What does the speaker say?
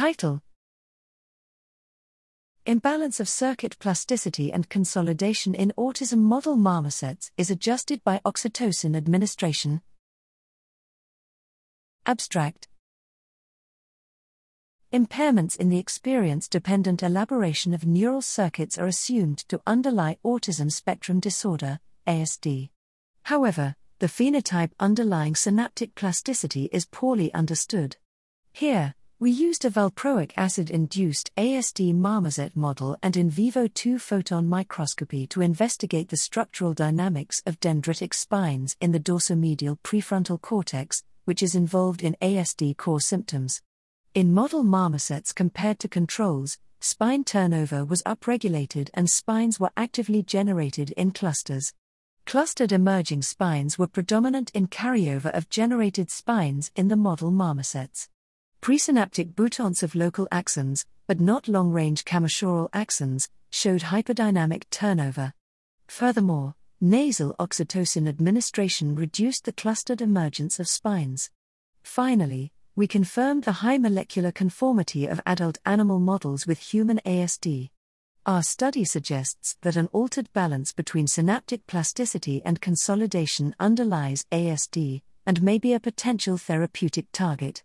Title Imbalance of circuit plasticity and consolidation in autism model marmosets is adjusted by oxytocin administration. Abstract Impairments in the experience dependent elaboration of neural circuits are assumed to underlie autism spectrum disorder, ASD. However, the phenotype underlying synaptic plasticity is poorly understood. Here, we used a valproic acid induced ASD marmoset model and in vivo 2 photon microscopy to investigate the structural dynamics of dendritic spines in the dorsomedial prefrontal cortex, which is involved in ASD core symptoms. In model marmosets compared to controls, spine turnover was upregulated and spines were actively generated in clusters. Clustered emerging spines were predominant in carryover of generated spines in the model marmosets. Presynaptic boutons of local axons, but not long range commissural axons, showed hyperdynamic turnover. Furthermore, nasal oxytocin administration reduced the clustered emergence of spines. Finally, we confirmed the high molecular conformity of adult animal models with human ASD. Our study suggests that an altered balance between synaptic plasticity and consolidation underlies ASD, and may be a potential therapeutic target.